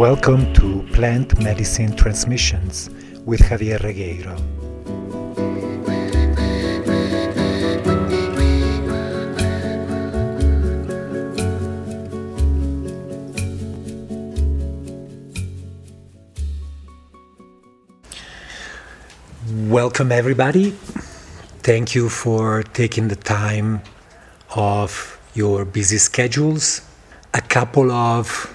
Welcome to Plant Medicine Transmissions with Javier Regueiro. Welcome, everybody. Thank you for taking the time of your busy schedules. A couple of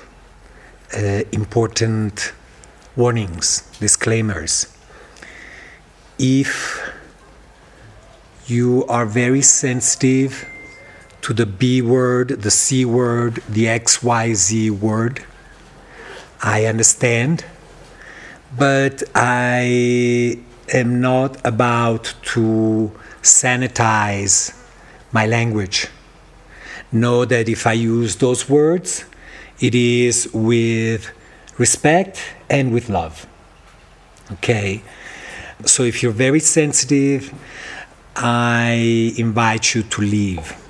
Uh, important warnings, disclaimers. If you are very sensitive to the B word, the C word, the XYZ word, I understand, but I am not about to sanitize my language. Know that if I use those words, it is with respect and with love. Okay? So if you're very sensitive, I invite you to leave.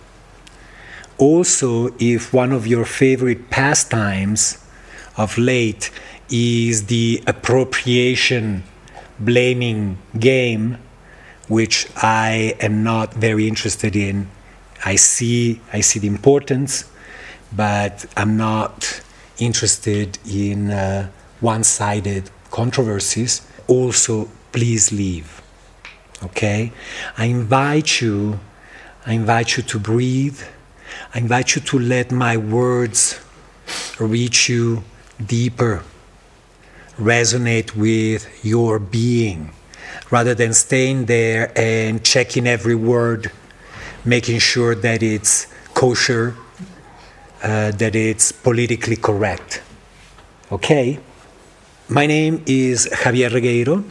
Also, if one of your favorite pastimes of late is the appropriation blaming game, which I am not very interested in, I see, I see the importance but I'm not interested in uh, one sided controversies. Also, please leave. Okay? I invite you, I invite you to breathe. I invite you to let my words reach you deeper, resonate with your being, rather than staying there and checking every word, making sure that it's kosher uh, that it's politically correct. Okay? My name is Javier Regueiro.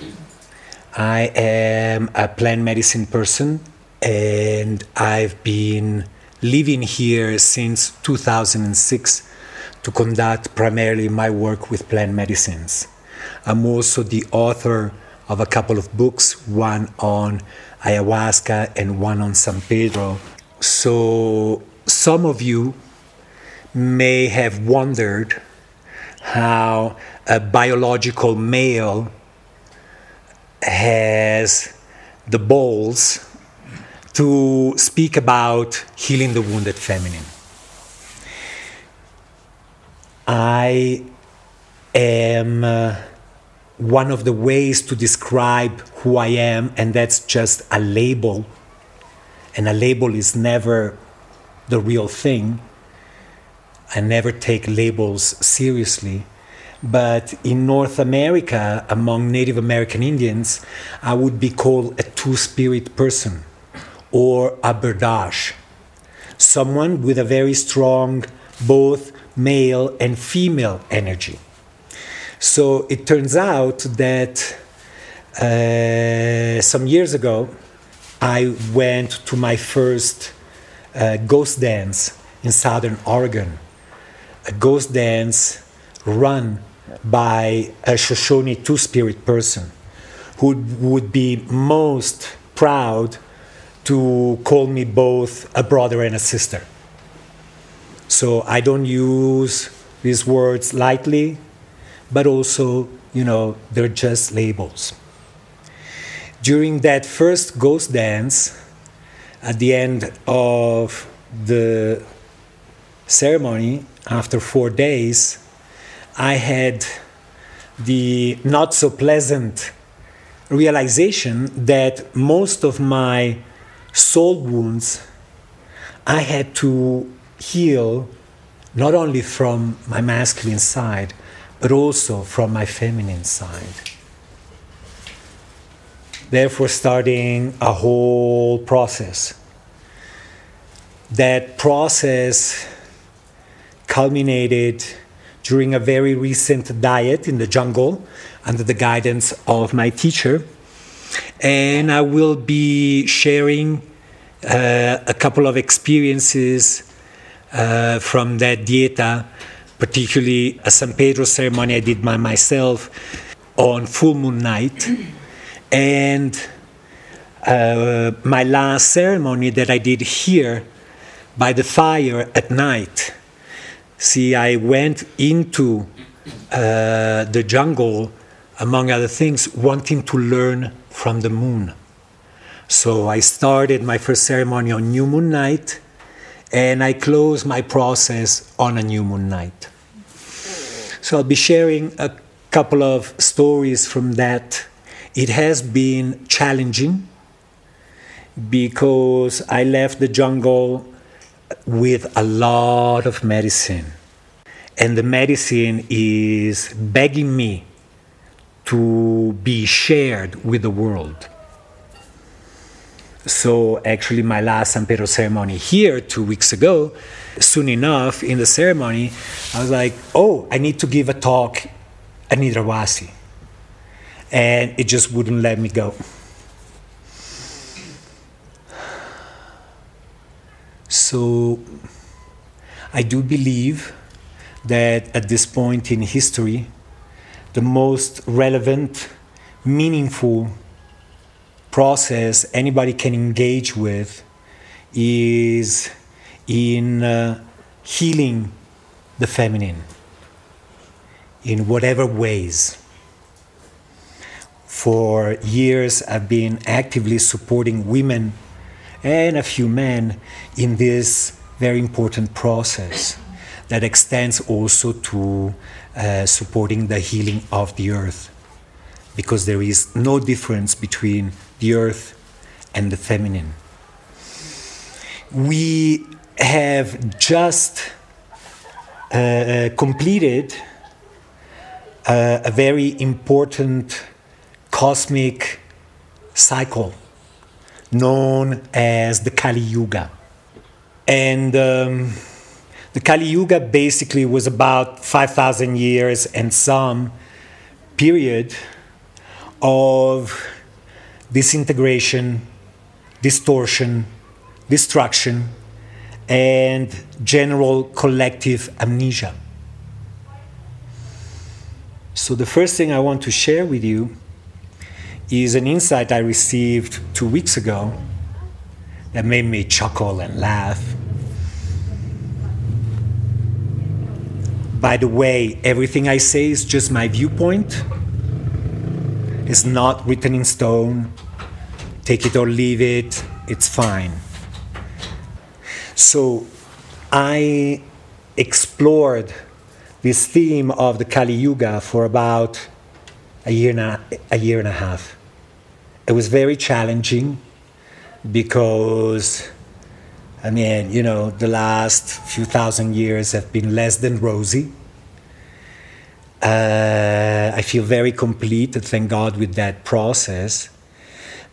I am a plant medicine person and I've been living here since 2006 to conduct primarily my work with plant medicines. I'm also the author of a couple of books, one on ayahuasca and one on San Pedro. So, some of you may have wondered how a biological male has the balls to speak about healing the wounded feminine. I am uh, one of the ways to describe who I am, and that's just a label. And a label is never the real thing I never take labels seriously. But in North America, among Native American Indians, I would be called a two spirit person or a berdache, someone with a very strong both male and female energy. So it turns out that uh, some years ago, I went to my first uh, ghost dance in Southern Oregon a ghost dance run by a Shoshone two spirit person who would be most proud to call me both a brother and a sister. So I don't use these words lightly, but also, you know, they're just labels. During that first ghost dance, at the end of the ceremony, after four days, I had the not so pleasant realization that most of my soul wounds I had to heal not only from my masculine side, but also from my feminine side. Therefore, starting a whole process. That process culminated during a very recent diet in the jungle under the guidance of my teacher. And I will be sharing uh, a couple of experiences uh, from that dieta, particularly a San Pedro ceremony I did by myself on full moon night. And uh, my last ceremony that I did here by the fire at night See, I went into uh, the jungle, among other things, wanting to learn from the moon. So I started my first ceremony on new moon night, and I closed my process on a new moon night. So I'll be sharing a couple of stories from that. It has been challenging because I left the jungle with a lot of medicine. And the medicine is begging me to be shared with the world. So, actually, my last San Pedro ceremony here two weeks ago, soon enough in the ceremony, I was like, oh, I need to give a talk at Nidrawasi. And it just wouldn't let me go. So I do believe that at this point in history, the most relevant, meaningful process anybody can engage with is in uh, healing the feminine in whatever ways. For years, I've been actively supporting women and a few men in this very important process that extends also to uh, supporting the healing of the earth. Because there is no difference between the earth and the feminine. We have just uh, uh completed uh, a very important cosmic cycle known as the Kali Yuga. And um, the Kali Yuga basically was about 5,000 years and some period of disintegration, distortion, destruction, and general collective amnesia. So, the first thing I want to share with you is an insight I received two weeks ago that made me chuckle and laugh. By the way, everything I say is just my viewpoint. It's not written in stone. Take it or leave it, it's fine. So I explored this theme of the Kali Yuga for about a year and a, a year and a half. It was very challenging because, I mean, you know, the last few thousand years have been less than rosy. Uh, I feel very complete, thank God, with that process.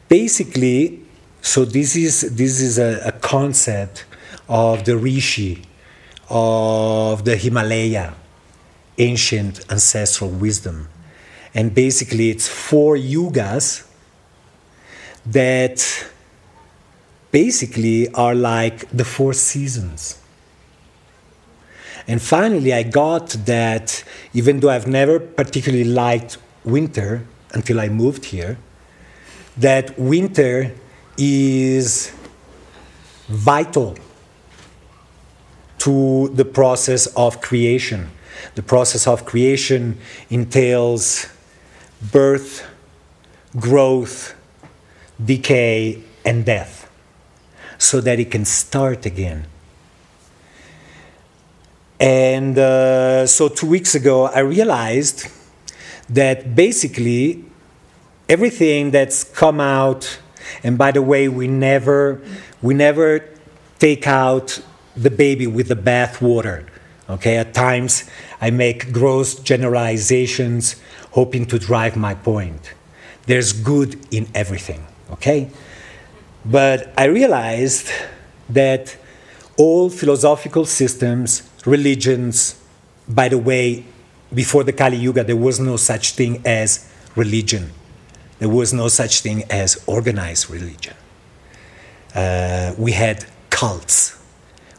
Basically, so this is this is a, a concept of the rishi, of the Himalaya, ancient ancestral wisdom. And basically, it's four yugas that basically are like the four seasons. And finally, I got that even though I've never particularly liked winter until I moved here, that winter is vital to the process of creation. The process of creation entails birth, growth, decay, and death so that it can start again. And uh, so, two weeks ago, I realized that basically everything that's come out, and by the way, we never, we never take out the baby with the bathwater. Okay, at times I make gross generalizations hoping to drive my point. There's good in everything, okay? But I realized that all philosophical systems, religions, by the way, before the Kali Yuga, there was no such thing as religion. There was no such thing as organized religion. Uh, we had cults.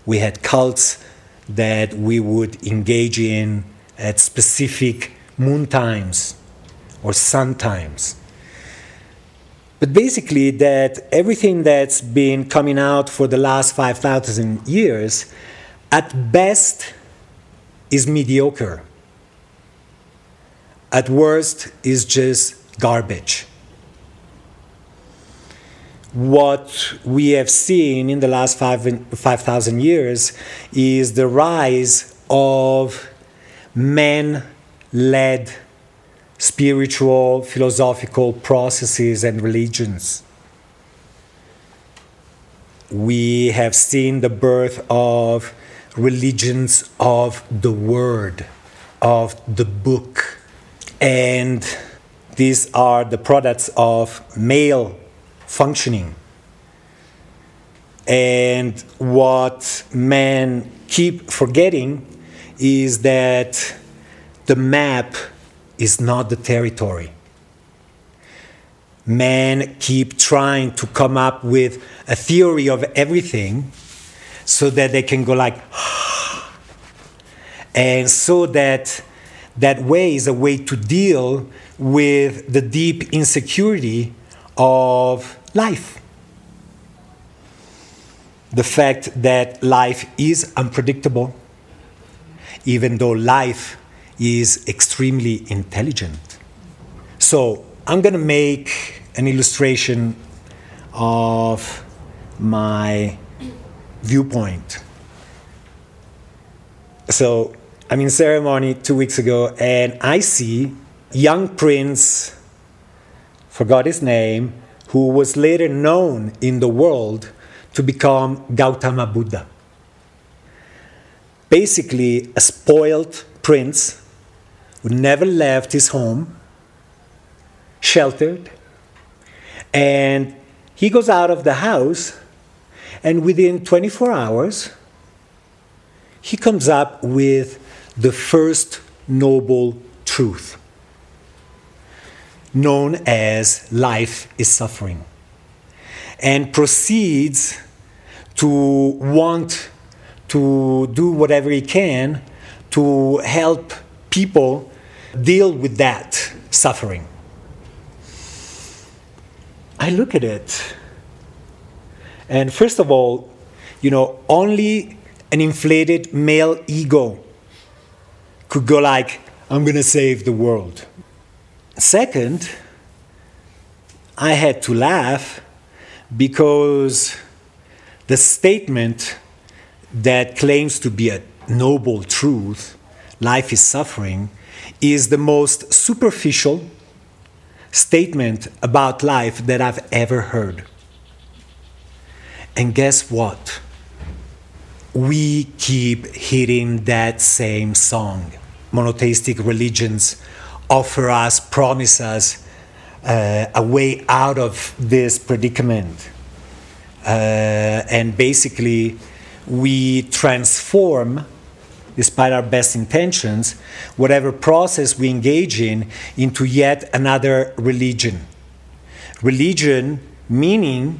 We had cults that we would engage in at specific moon times or sun times. But basically, that everything that's been coming out for the last 5,000 years, at best, is mediocre. at worst is just garbage. What we have seen in the last 5,000 5, years is the rise of men led spiritual, philosophical processes and religions. We have seen the birth of religions of the word, of the book. And these are the products of male functioning. And what men keep forgetting is that the map is not the territory. Men keep trying to come up with a theory of everything so that they can go like, and so that that way is a way to deal with the deep insecurity of life. The fact that life is unpredictable, even though life is extremely intelligent. So, I'm going to make an illustration of my viewpoint. So, I'm in ceremony two weeks ago, and I see young prince, forgot his name, who was later known in the world to become Gautama Buddha. Basically, a spoiled prince who never left his home, sheltered, and he goes out of the house, and within 24 hours, he comes up with the first noble truth known as life is suffering and proceeds to want to do whatever he can to help people deal with that suffering. I look at it, and first of all, you know, only an inflated male ego could go like, I'm to save the world. Second, I had to laugh because the statement that claims to be a noble truth, life is suffering, is the most superficial statement about life that I've ever heard. And guess what? We keep hitting that same song. Monotheistic religions offer us, promise us uh, a way out of this predicament. Uh, and basically, we transform despite our best intentions, whatever process we engage in, into yet another religion. Religion, meaning,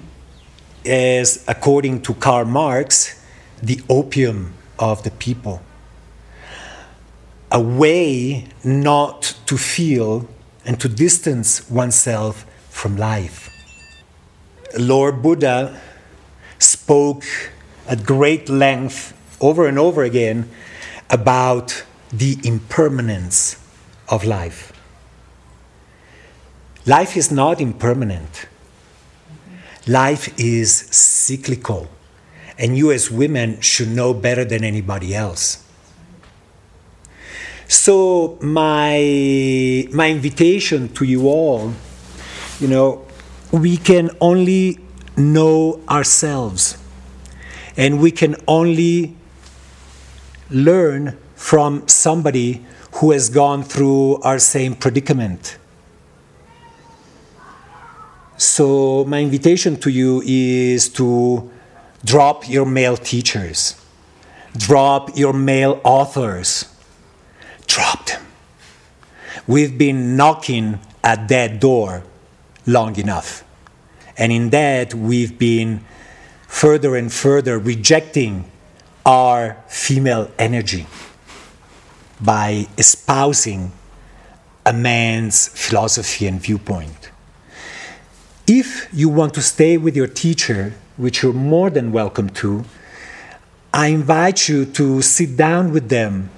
is, according to Karl Marx, the opium of the people. A way not to feel and to distance oneself from life. Lord Buddha spoke at great length over and over again about the impermanence of life. Life is not impermanent. Life is cyclical. And you, as women, should know better than anybody else. So, my, my invitation to you all, you know, we can only know ourselves. And we can only learn from somebody who has gone through our same predicament. So, my invitation to you is to drop your male teachers, drop your male authors, them. We've been knocking at that door long enough. And in that, we've been further and further rejecting our female energy by espousing a man's philosophy and viewpoint. If you want to stay with your teacher, which you're more than welcome to, I invite you to sit down with them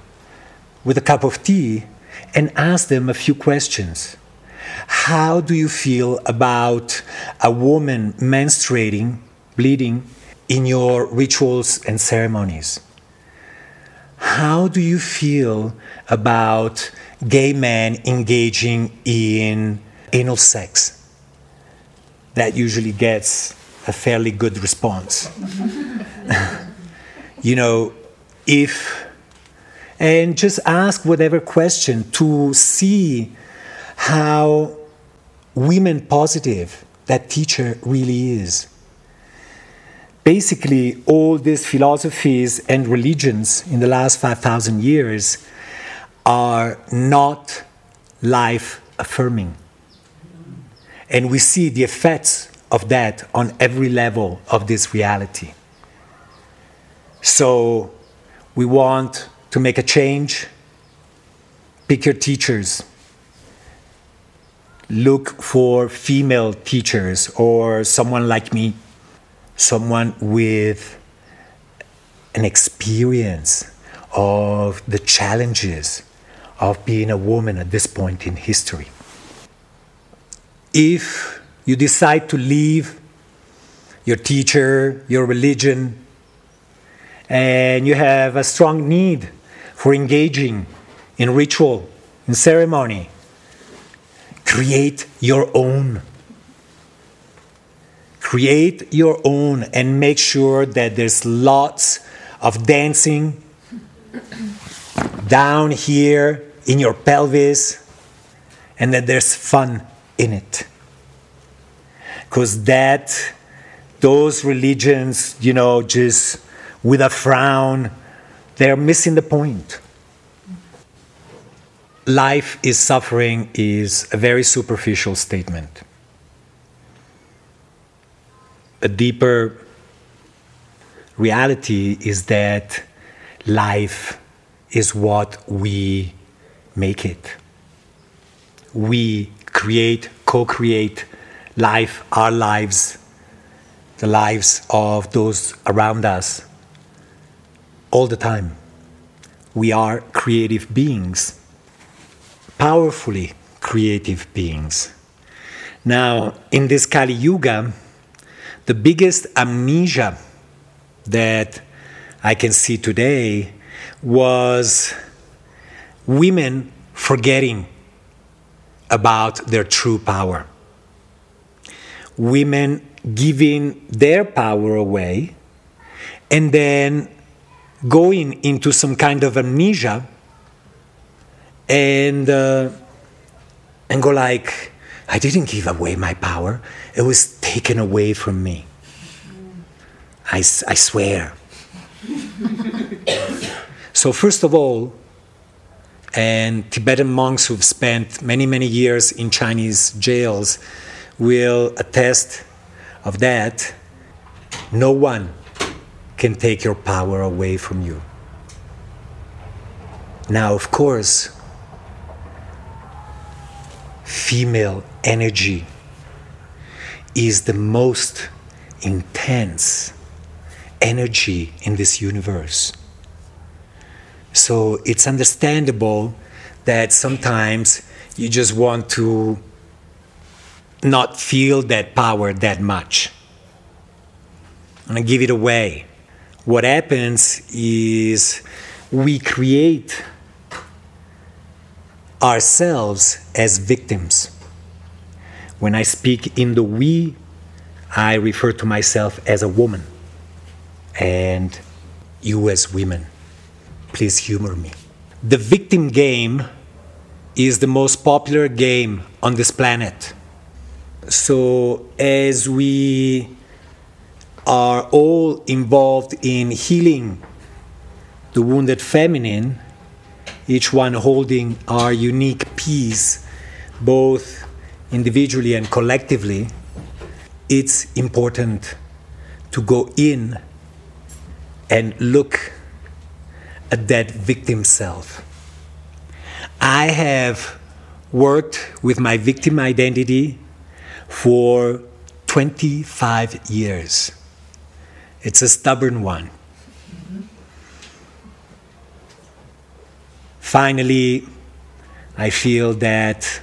with a cup of tea and ask them a few questions. How do you feel about a woman menstruating, bleeding in your rituals and ceremonies? How do you feel about gay men engaging in anal sex? That usually gets a fairly good response. you know, if, and just ask whatever question to see how women positive that teacher really is. Basically, all these philosophies and religions in the last 5,000 years are not life affirming. And we see the effects of that on every level of this reality. So, we want to make a change. Pick your teachers. Look for female teachers or someone like me, someone with an experience of the challenges of being a woman at this point in history. If you decide to leave your teacher, your religion, and you have a strong need for engaging in ritual, in ceremony, create your own. Create your own and make sure that there's lots of dancing down here in your pelvis and that there's fun in it because that those religions you know just with a frown they're missing the point. Life is suffering is a very superficial statement. A deeper reality is that life is what we make it. We create, co create life, our lives, the lives of those around us all the time. We are creative beings, powerfully creative beings. Now, in this Kali Yuga, the biggest amnesia that I can see today was women forgetting about their true power. Women giving their power away and then going into some kind of amnesia and uh, and go like I didn't give away my power. It was taken away from me. I, I swear. So first of all and Tibetan monks who've spent many, many years in Chinese jails will attest of that. No one can take your power away from you. Now, of course, female energy is the most intense energy in this universe. So it's understandable that sometimes you just want to not feel that power that much. And give it away. What happens is we create ourselves as victims. When I speak in the we, I refer to myself as a woman and you as women. Please humor me. The victim game is the most popular game on this planet. So, as we are all involved in healing the wounded feminine, each one holding our unique piece, both individually and collectively, it's important to go in and look at that victim self. I have worked with my victim identity for 25 years. It's a stubborn one. Finally, I feel that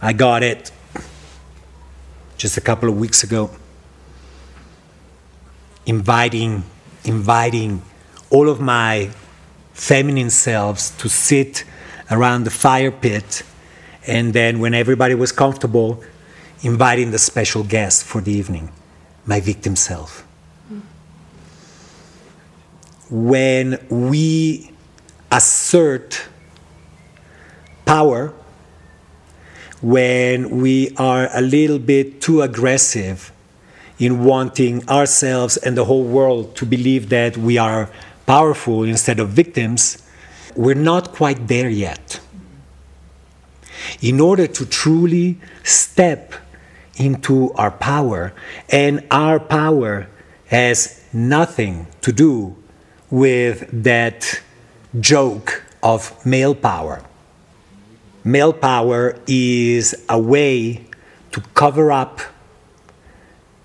I got it just a couple of weeks ago, inviting, inviting all of my feminine selves to sit around the fire pit, and then when everybody was comfortable, inviting the special guest for the evening, my victim self. When we assert power, when we are a little bit too aggressive in wanting ourselves and the whole world to believe that we are powerful instead of victims, we're not quite there yet. In order to truly step into our power, and our power has nothing to do with that joke of male power. Male power is a way to cover up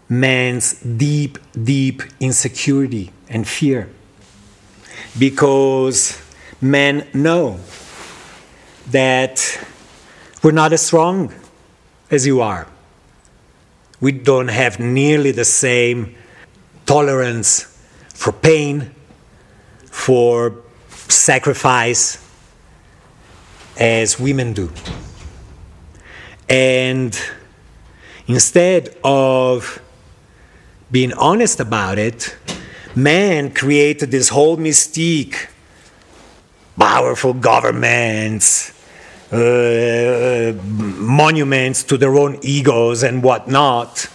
man's deep, deep insecurity and fear. Because men know that we're not as strong as you are. We don't have nearly the same tolerance for pain, for sacrifice as women do. And instead of being honest about it, man created this whole mystique powerful governments, uh, monuments to their own egos and whatnot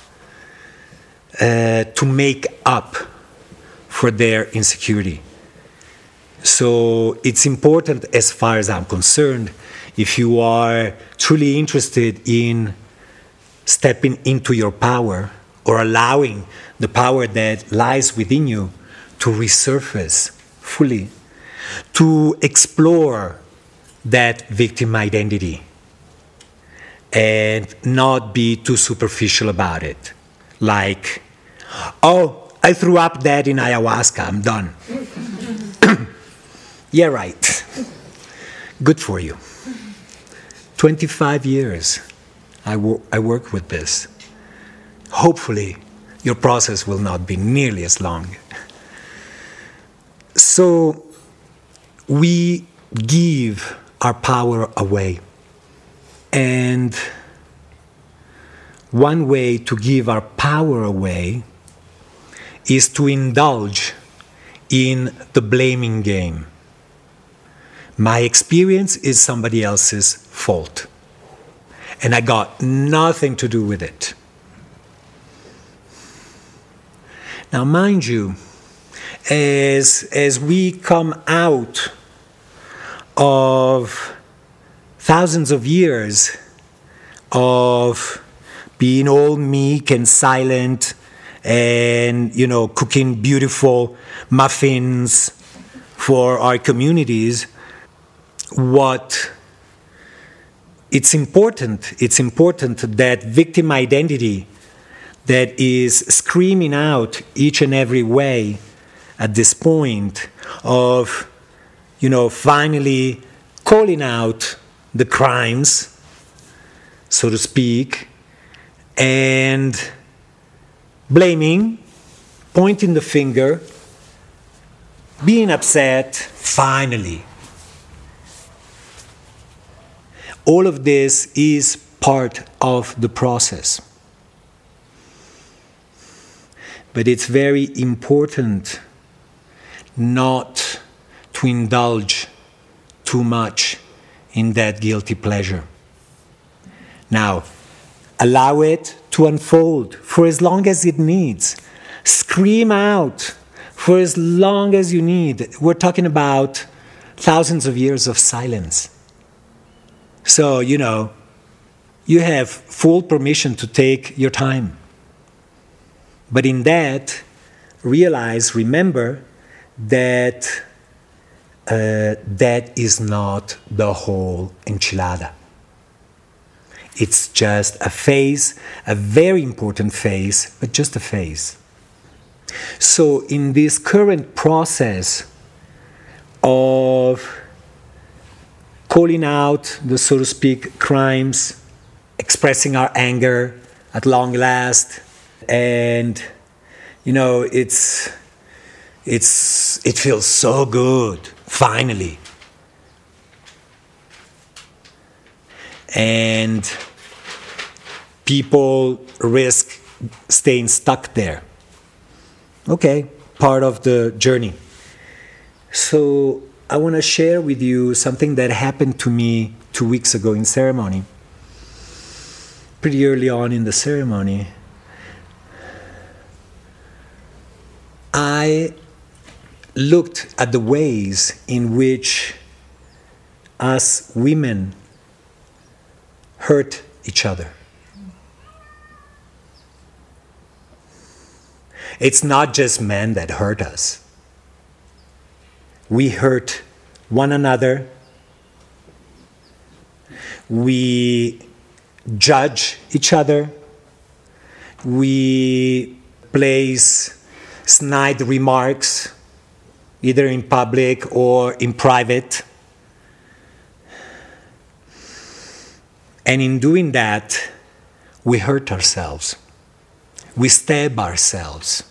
uh, to make up for their insecurity. So it's important, as far as I'm concerned, if you are truly interested in stepping into your power or allowing the power that lies within you to resurface fully, to explore that victim identity and not be too superficial about it. Like, oh, I threw up dead in ayahuasca, I'm done. Yeah, right. Good for you. 25 years I, wo- I work with this. Hopefully, your process will not be nearly as long. So, we give our power away. And one way to give our power away is to indulge in the blaming game. My experience is somebody else's fault. And I got nothing to do with it. Now, mind you, as, as we come out of thousands of years of being all meek and silent and, you know, cooking beautiful muffins for our communities, what it's important it's important that victim identity that is screaming out each and every way at this point of you know finally calling out the crimes so to speak and blaming pointing the finger being upset finally all of this is part of the process. But it's very important not to indulge too much in that guilty pleasure. Now, allow it to unfold for as long as it needs. Scream out for as long as you need. We're talking about thousands of years of silence. So, you know, you have full permission to take your time. But in that, realize, remember that uh, that is not the whole enchilada. It's just a phase, a very important phase, but just a phase. So, in this current process of calling out the, so to speak, crimes, expressing our anger at long last, and you know, it's it's it feels so good finally. And people risk staying stuck there. Okay, part of the journey. So I want to share with you something that happened to me two weeks ago in ceremony. Pretty early on in the ceremony, I looked at the ways in which us women hurt each other. It's not just men that hurt us. We hurt one another. We judge each other. We place snide remarks, either in public or in private. And in doing that, we hurt ourselves. We stab ourselves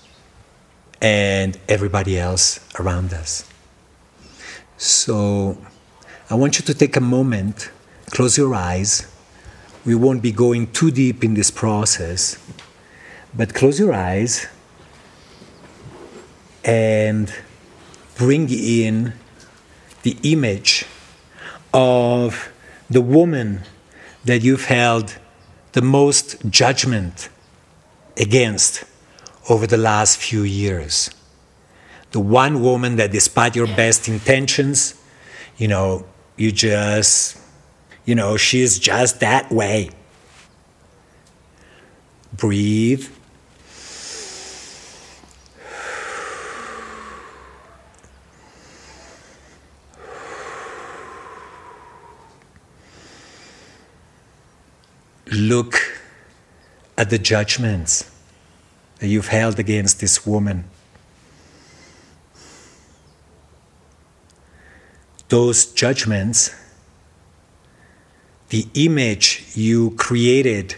and everybody else around us. So I want you to take a moment, close your eyes. We won't be going too deep in this process, but close your eyes and bring in the image of the woman that you've held the most judgment against over the last few years. The one woman that, despite your best intentions, you know, you just, you know, she's just that way. Breathe. Look at the judgments that you've held against this woman. Those judgments, the image you created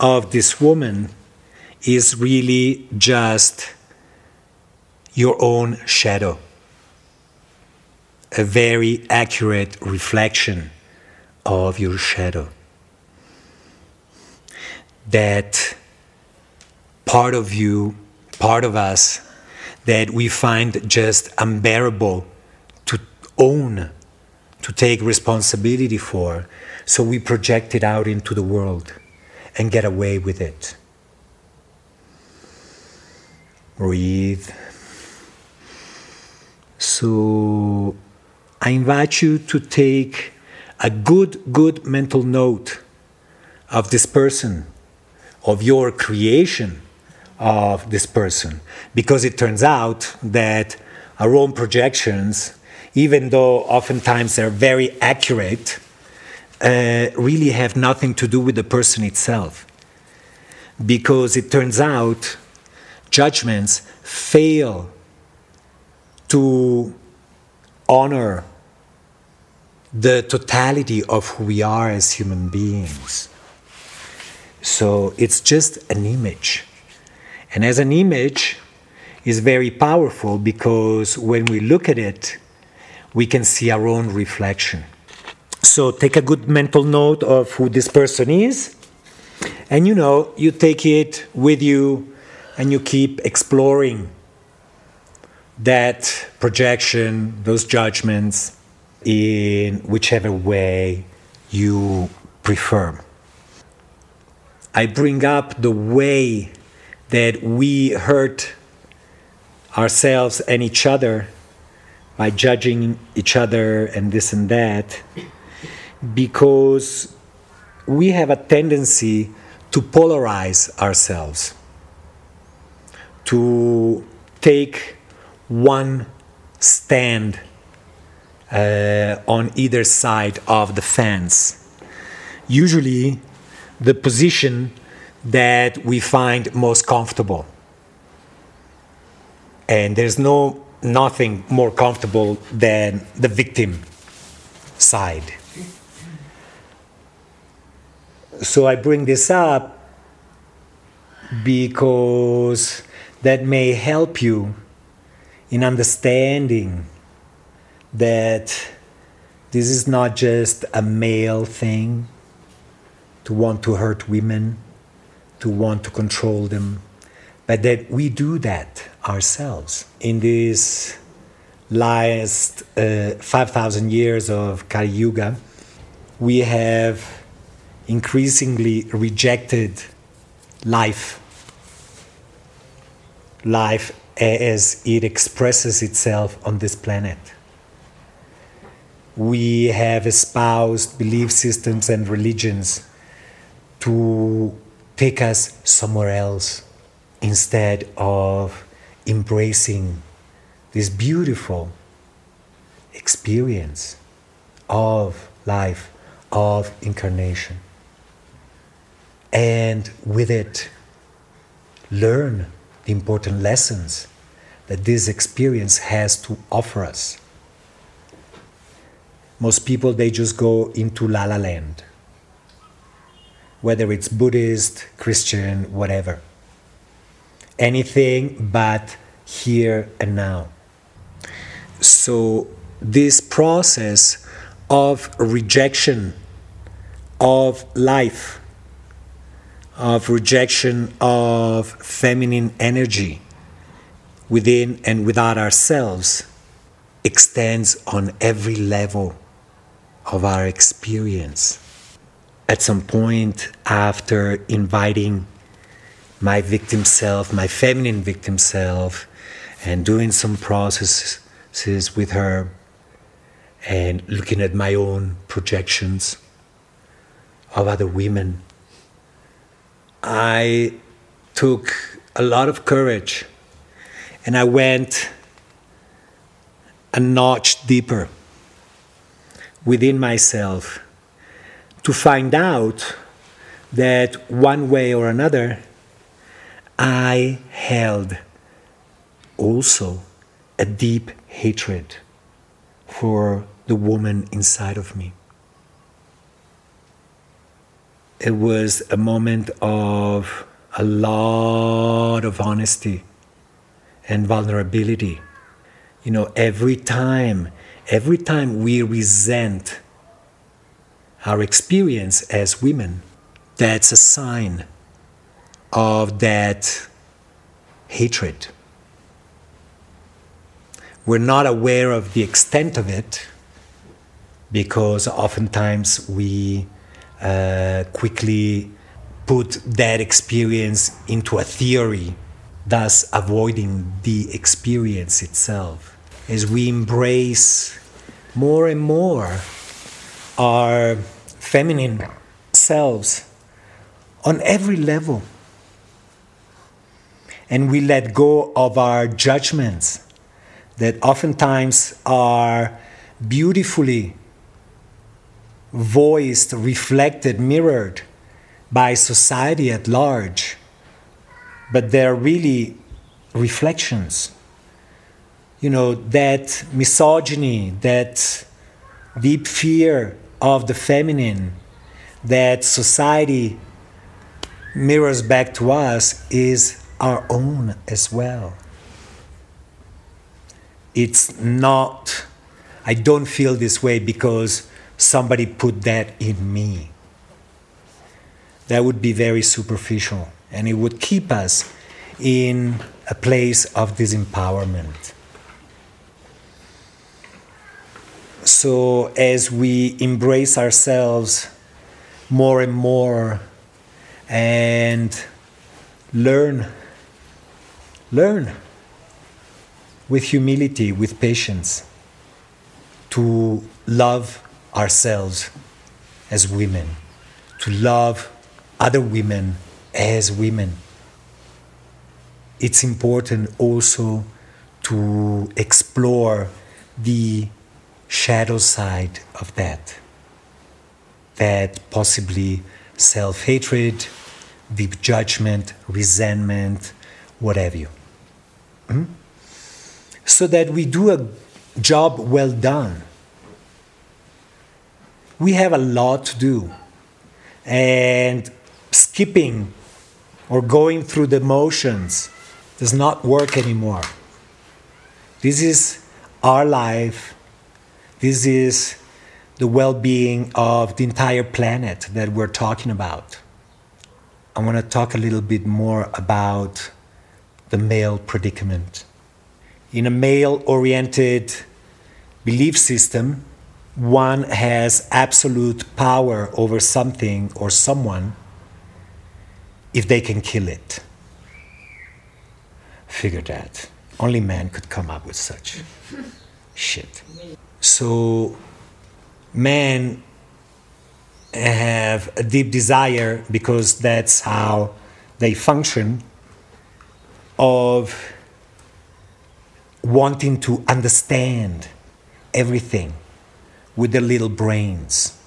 of this woman is really just your own shadow, a very accurate reflection of your shadow. That part of you, part of us, that we find just unbearable own, to take responsibility for. So we project it out into the world and get away with it. Breathe. So I invite you to take a good, good mental note of this person, of your creation of this person because it turns out that our own projections, even though oftentimes they're very accurate, uh, really have nothing to do with the person itself. Because it turns out judgments fail to honor the totality of who we are as human beings. So it's just an image. And as an image is very powerful because when we look at it, we can see our own reflection. So take a good mental note of who this person is, and you know, you take it with you and you keep exploring that projection, those judgments, in whichever way you prefer. I bring up the way that we hurt ourselves and each other by judging each other and this and that because we have a tendency to polarize ourselves, to take one stand uh, on either side of the fence. Usually, the position that we find most comfortable. And there's no nothing more comfortable than the victim side. So I bring this up because that may help you in understanding that this is not just a male thing to want to hurt women, to want to control them, but that we do that ourselves. In these last uh, 5,000 years of Kali Yuga, we have increasingly rejected life. Life as it expresses itself on this planet. We have espoused belief systems and religions to take us somewhere else instead of embracing this beautiful experience of life, of incarnation. And with it, learn the important lessons that this experience has to offer us. Most people, they just go into la la land, whether it's Buddhist, Christian, whatever. Anything but here and now. So, this process of rejection of life of rejection of feminine energy within and without ourselves extends on every level of our experience. At some point, after inviting my victim self, my feminine victim self, and doing some processes with her, and looking at my own projections of other women. I took a lot of courage and I went a notch deeper within myself to find out that one way or another I held also a deep hatred for the woman inside of me it was a moment of a lot of honesty and vulnerability. You know, every time, every time we resent our experience as women, that's a sign of that hatred. We're not aware of the extent of it because oftentimes we uh, quickly put that experience into a theory, thus avoiding the experience itself. As we embrace more and more our feminine selves on every level, and we let go of our judgments that oftentimes are beautifully voiced, reflected, mirrored by society at large, but they're really reflections. You know, that misogyny, that deep fear of the feminine that society mirrors back to us is our own as well. It's not, I don't feel this way because somebody put that in me. That would be very superficial and it would keep us in a place of disempowerment. So, as we embrace ourselves more and more and learn, learn with humility, with patience, to love ourselves as women, to love other women as women. It's important also to explore the shadow side of that, that possibly self hatred, deep judgment, resentment, whatever you. Hmm? So that we do a job well done we have a lot to do and skipping or going through the motions does not work anymore. This is our life. This is the well being of the entire planet that we're talking about. I want to talk a little bit more about the male predicament. In a male oriented belief system, one has absolute power over something or someone if they can kill it. Figure that. Only man could come up with such shit. So, men have a deep desire because that's how they function of wanting to understand everything with their little brains.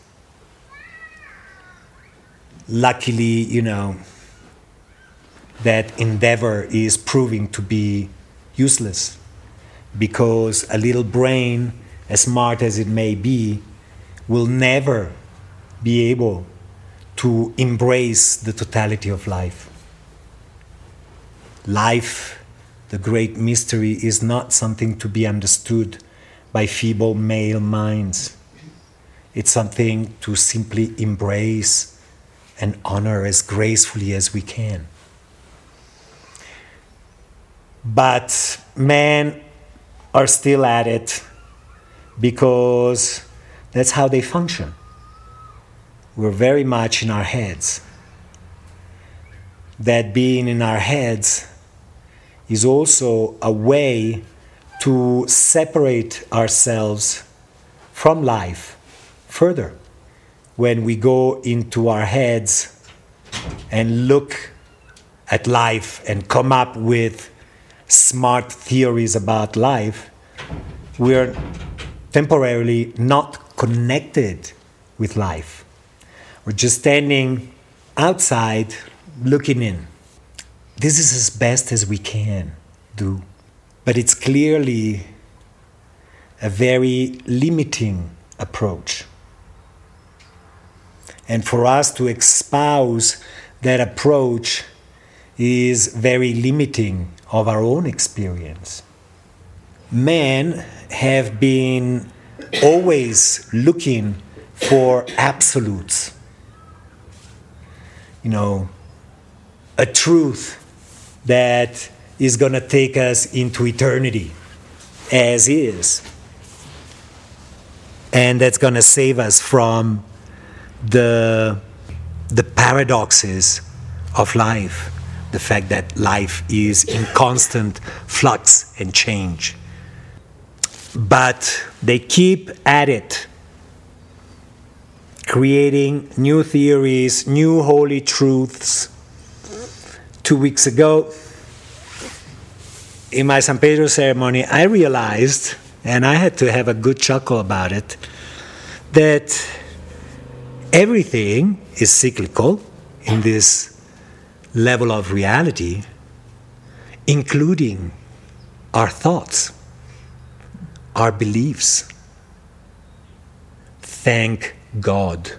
Luckily, you know, that endeavor is proving to be useless because a little brain, as smart as it may be, will never be able to embrace the totality of life. Life, the great mystery, is not something to be understood by feeble male minds. It's something to simply embrace and honor as gracefully as we can. But men are still at it because that's how they function. We're very much in our heads. That being in our heads is also a way to separate ourselves from life further. When we go into our heads and look at life and come up with smart theories about life, we're temporarily not connected with life. We're just standing outside looking in. This is as best as we can do, but it's clearly a very limiting approach. And for us to espouse that approach is very limiting of our own experience. Men have been always looking for absolutes. You know, a truth that is going to take us into eternity as is. And that's going to save us from the, the paradoxes of life the fact that life is in constant flux and change. But they keep at it, creating new theories, new holy truths. Two weeks ago, in my San Pedro ceremony, I realized, and I had to have a good chuckle about it, that everything is cyclical in this level of reality, including our thoughts, our beliefs. Thank God.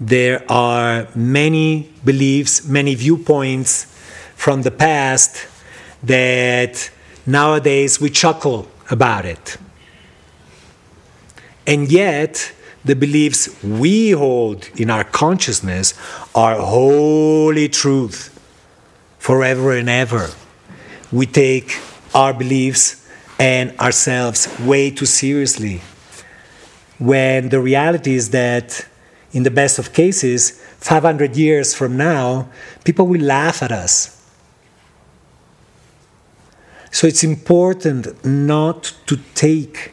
There are many beliefs, many viewpoints from the past that nowadays we chuckle about it. And yet, the beliefs we hold in our consciousness are holy truth forever and ever. We take our beliefs and ourselves way too seriously. When the reality is that, in the best of cases, 500 years from now, people will laugh at us. So it's important not to take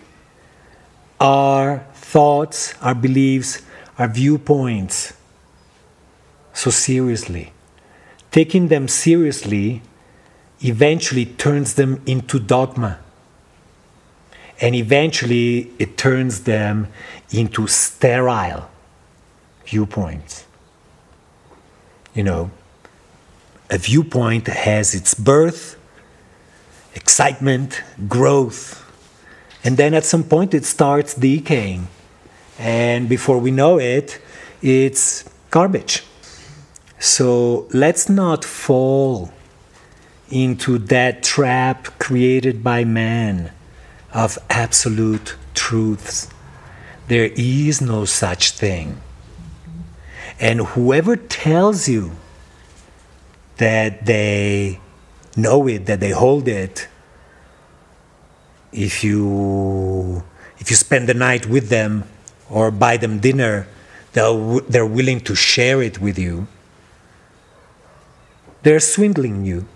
our thoughts, our beliefs, our viewpoints so seriously. Taking them seriously eventually turns them into dogma. And eventually it turns them into sterile viewpoints. You know, a viewpoint has its birth, excitement, growth, and then at some point it starts decaying and before we know it, it's garbage. So let's not fall into that trap created by man of absolute truths. There is no such thing. And whoever tells you that they know it, that they hold it, if you if you spend the night with them or buy them dinner, they'll, they're willing to share it with you. They're swindling you.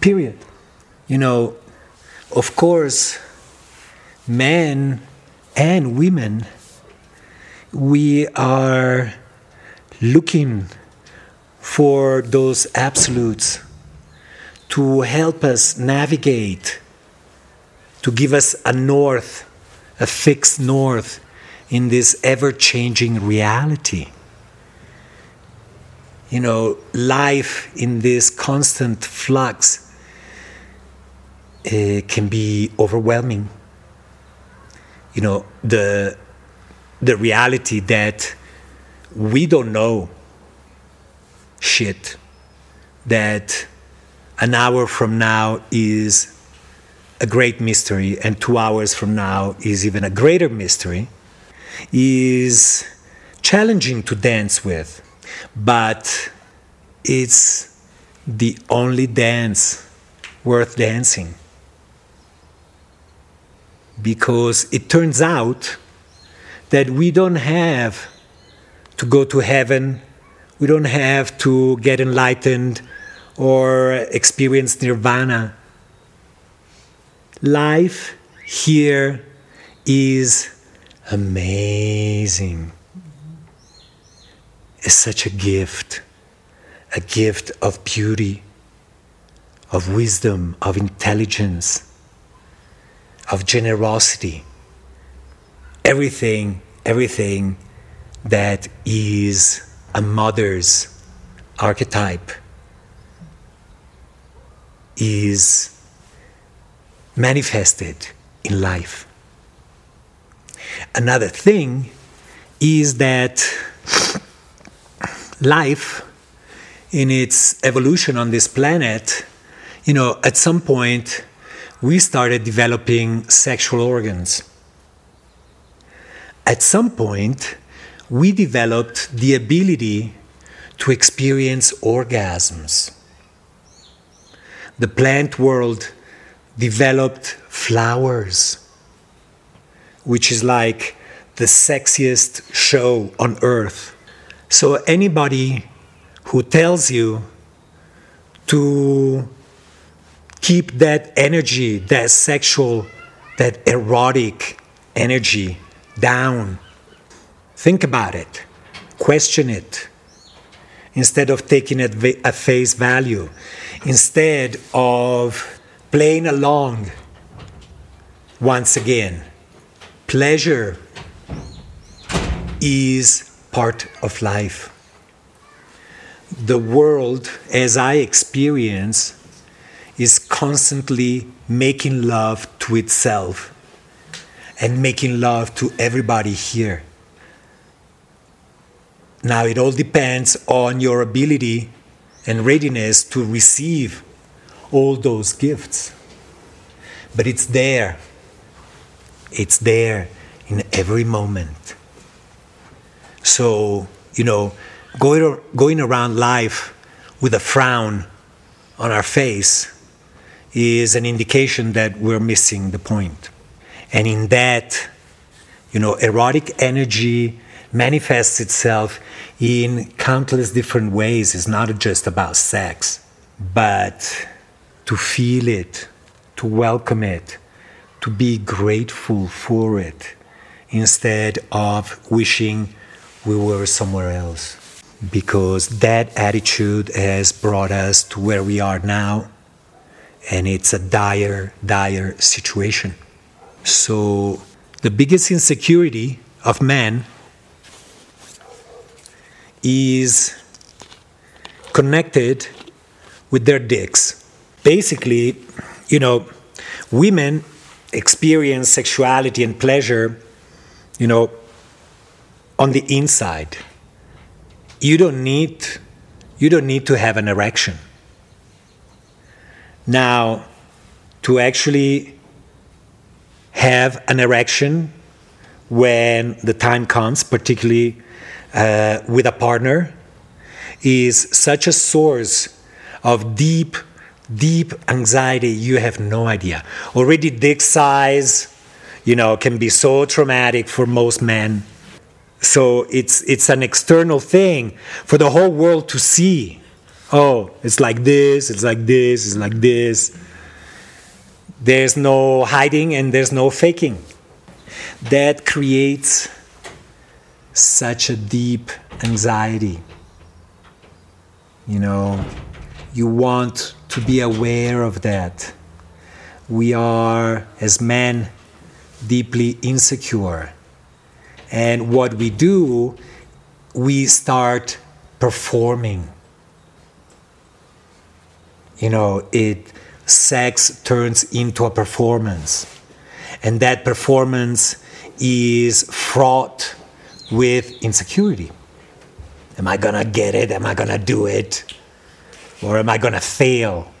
Period. You know, of course, men and women, we are looking for those absolutes to help us navigate, to give us a north, a fixed north in this ever changing reality. You know, life in this constant flux uh, can be overwhelming. You know, the, the reality that we don't know shit, that an hour from now is a great mystery, and two hours from now is even a greater mystery, is challenging to dance with, but it's the only dance worth dancing. Because it turns out that we don't have to go to heaven, we don't have to get enlightened or experience nirvana. Life here is amazing. It's such a gift, a gift of beauty, of wisdom, of intelligence, of generosity. Everything, everything that is a mother's archetype is manifested in life. Another thing is that life, in its evolution on this planet, you know, at some point we started developing sexual organs. At some point, we developed the ability to experience orgasms the plant world developed flowers, which is like the sexiest show on earth. So, anybody who tells you to keep that energy, that sexual, that erotic energy down, think about it, question it, instead of taking it at face value. Instead of playing along once again. Pleasure is part of life. The world, as I experience, is constantly making love to itself and making love to everybody here. Now, it all depends on your ability and readiness to receive all those gifts. But it's there. It's there in every moment. So, you know, going, going around life with a frown on our face is an indication that we're missing the point. And in that, you know, erotic energy manifests itself in countless different ways. It's not just about sex, but to feel it, to welcome it, to be grateful for it, instead of wishing we were somewhere else. Because that attitude has brought us to where we are now, and it's a dire, dire situation. So, the biggest insecurity of man is connected with their dicks. Basically, you know, women experience sexuality and pleasure, you know, on the inside. You don't need you don't need to have an erection. Now, to actually have an erection when the time comes, particularly uh, with a partner, is such a source of deep, deep anxiety you have no idea. Already, dick size, you know, can be so traumatic for most men. So it's it's an external thing for the whole world to see. Oh, it's like this, it's like this, it's like this. There's no hiding and there's no faking. That creates such a deep anxiety. You know, you want to be aware of that. We are, as men, deeply insecure. And what we do, we start performing. You know, it sex turns into a performance. And that performance is fraught with insecurity. Am I gonna get it? Am I gonna do it? Or am I gonna fail?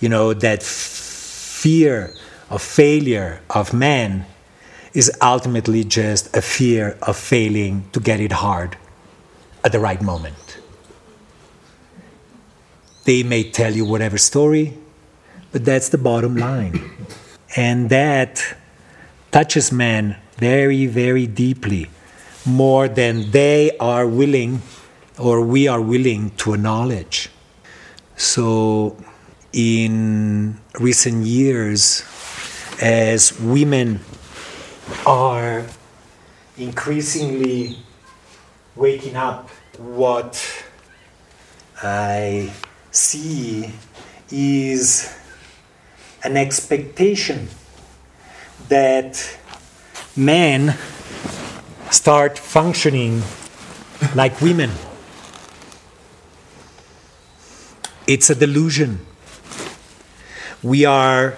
You know, that fear of failure of man is ultimately just a fear of failing to get it hard at the right moment. They may tell you whatever story, but that's the bottom line. And that touches men very, very deeply, more than they are willing or we are willing to acknowledge. So, in recent years, as women are increasingly waking up, what I see is an expectation that men start functioning like women. It's a delusion. We are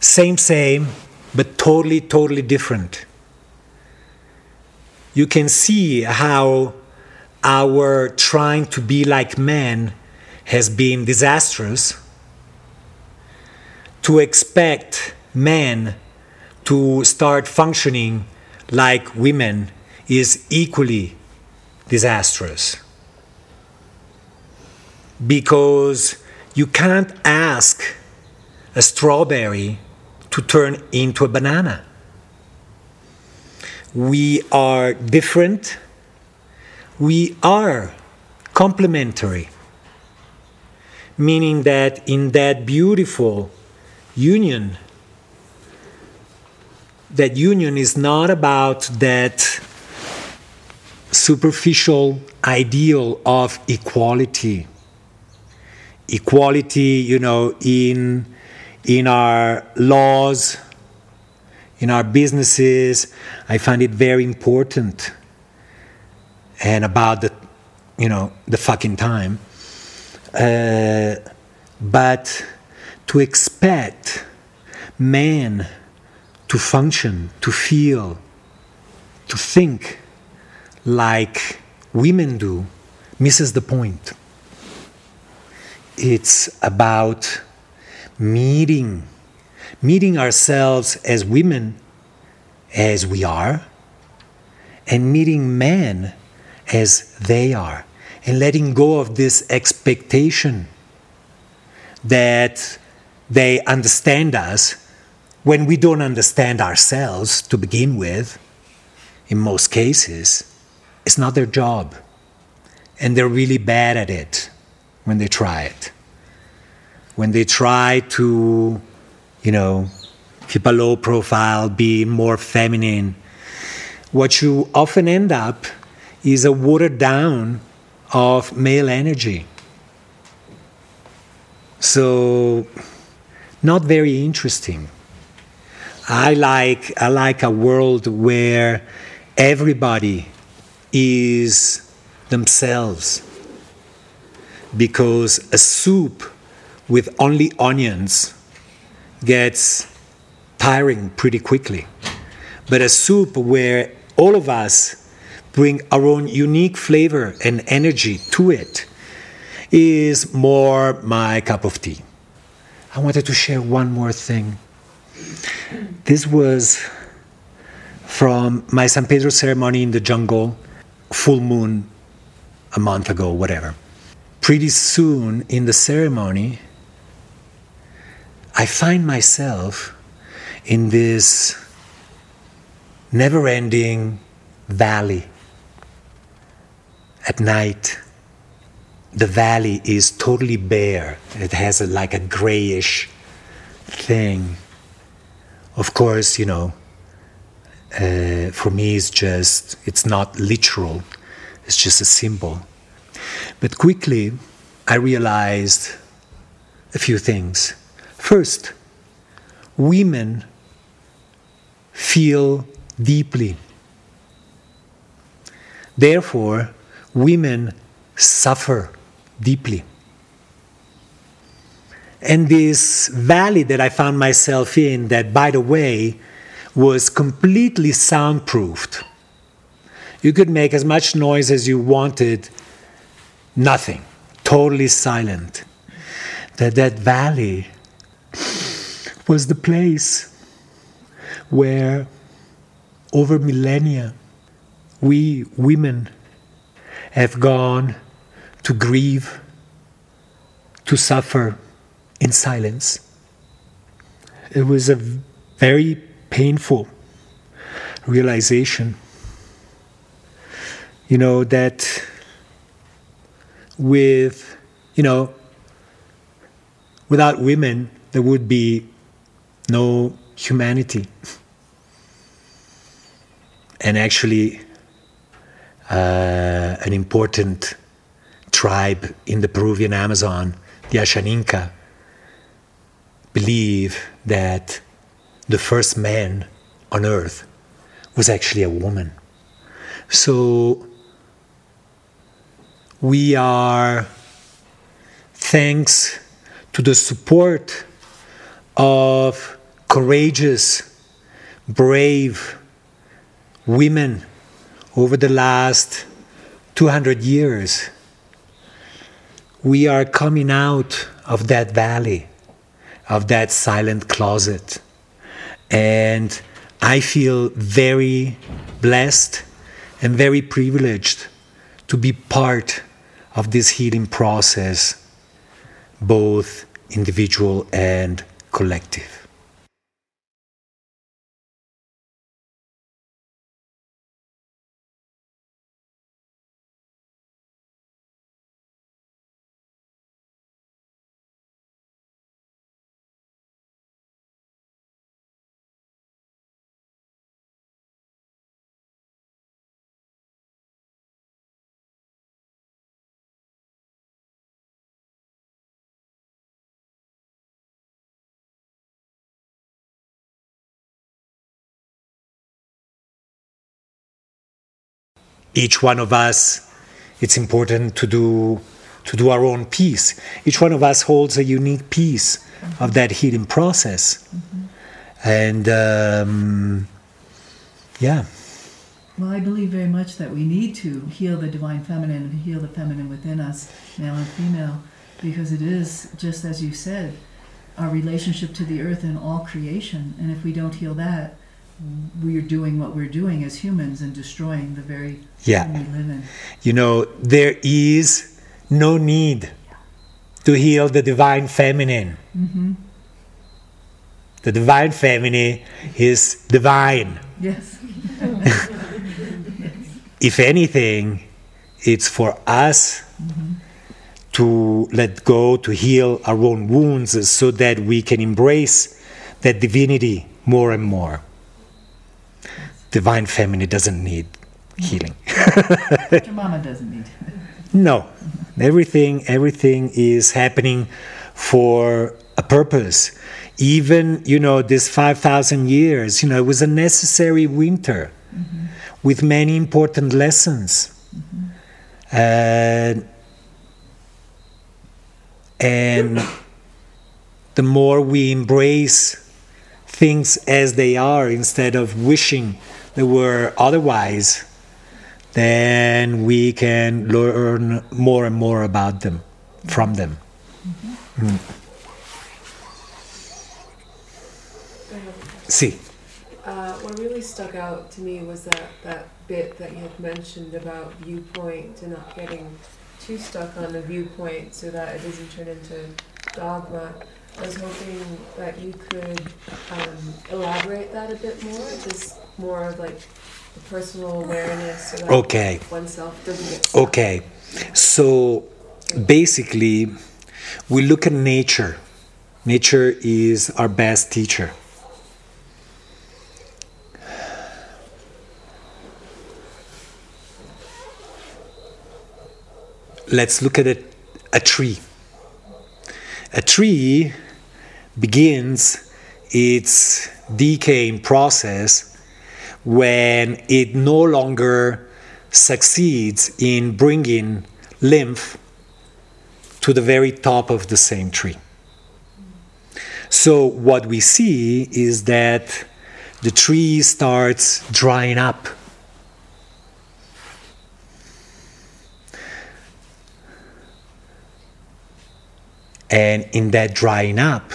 same, same, but totally, totally different. You can see how our trying to be like men has been disastrous. To expect men to start functioning like women is equally disastrous. Because you can't ask a strawberry to turn into a banana. We are different, we are complementary, meaning that in that beautiful union, that union is not about that superficial ideal of equality. Equality, you know, in in our laws, in our businesses. I find it very important. And about the, you know, the fucking time. Uh, but to expect man to function, to feel, to think like women do misses the point. It's about meeting, meeting ourselves as women as we are, and meeting men as they are, and letting go of this expectation that they understand us when we don't understand ourselves to begin with. In most cases, it's not their job, and they're really bad at it when they try it when they try to, you know, keep a low profile, be more feminine, what you often end up is a watered down of male energy. So, not very interesting. I like I like a world where everybody is themselves because a soup with only onions gets tiring pretty quickly. But a soup where all of us bring our own unique flavor and energy to it, is more my cup of tea. I wanted to share one more thing. This was from my San Pedro ceremony in the jungle, full moon a month ago, whatever. Pretty soon in the ceremony, I find myself in this never ending valley. At night, the valley is totally bare. It has a, like a grayish thing. Of course, you know, uh, for me, it's just, it's not literal, it's just a symbol. But quickly, I realized a few things. First, women feel deeply. Therefore, women suffer deeply. And this valley that I found myself in, that by the way, was completely soundproofed. You could make as much noise as you wanted, nothing, totally silent. That that valley was the place where over millennia we women have gone to grieve, to suffer in silence. It was a very painful realization. You know, that with, you know, without women, there would be no humanity. And actually, uh, an important tribe in the Peruvian Amazon, the Ashaninka, believe that the first man on earth was actually a woman. So we are, thanks to the support of courageous, brave women over the last 200 years, we are coming out of that valley, of that silent closet. And I feel very blessed and very privileged to be part of this healing process, both individual and collective. Each one of us, it's important to do to do our own piece. Each one of us holds a unique piece of that healing process, mm-hmm. and um, yeah. Well, I believe very much that we need to heal the divine feminine and heal the feminine within us, male and female, because it is just as you said, our relationship to the earth and all creation. And if we don't heal that, we're doing what we're doing as humans and destroying the very yeah. we live in. You know, there is no need to heal the divine feminine. Mm-hmm. The divine feminine is divine. Yes. if anything, it's for us mm-hmm. to let go, to heal our own wounds so that we can embrace that divinity more and more divine feminine doesn't need healing. Your mama doesn't need. no, everything everything is happening for a purpose. Even you know this five thousand years, you know, it was a necessary winter mm-hmm. with many important lessons. Mm-hmm. Uh, and the more we embrace things as they are instead of wishing they were otherwise, then we can learn more and more about them from them. Mm. See. Uh, what really stuck out to me was that, that bit that you had mentioned about viewpoint and not getting too stuck on the viewpoint so that it doesn't turn into dogma. I was hoping that you could um, elaborate that a bit more, just more of like the personal awareness so that Okay. oneself doesn't get stuck. Okay. So basically, we look at nature. Nature is our best teacher. Let's look at it, a tree. A tree begins its decaying process when it no longer succeeds in bringing lymph to the very top of the same tree. So, what we see is that the tree starts drying up. And in that drying up,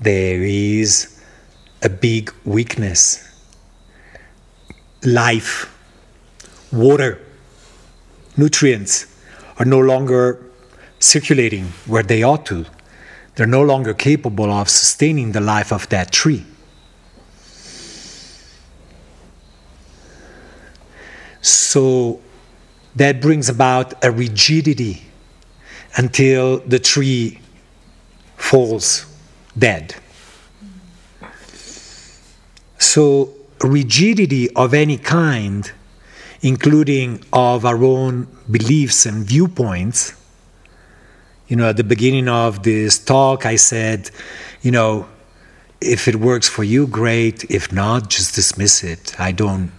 there is a big weakness. Life, water, nutrients are no longer circulating where they ought to. They're no longer capable of sustaining the life of that tree. So that brings about a rigidity until the tree falls dead. So, rigidity of any kind, including of our own beliefs and viewpoints, you know, at the beginning of this talk, I said, you know, if it works for you, great. If not, just dismiss it. I don't,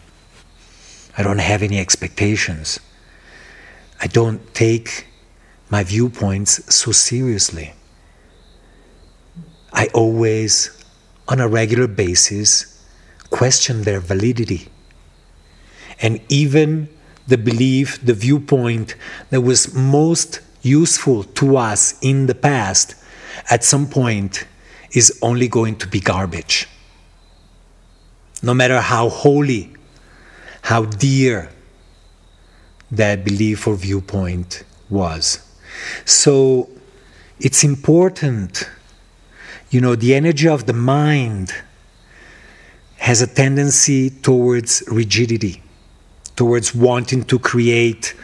I don't have any expectations. I don't take my viewpoints so seriously. I always, on a regular basis, question their validity. And even the belief, the viewpoint that was most useful to us in the past, at some point is only going to be garbage. No matter how holy, how dear that belief or viewpoint was. So it's important, you know, the energy of the mind has a tendency towards rigidity, towards wanting to create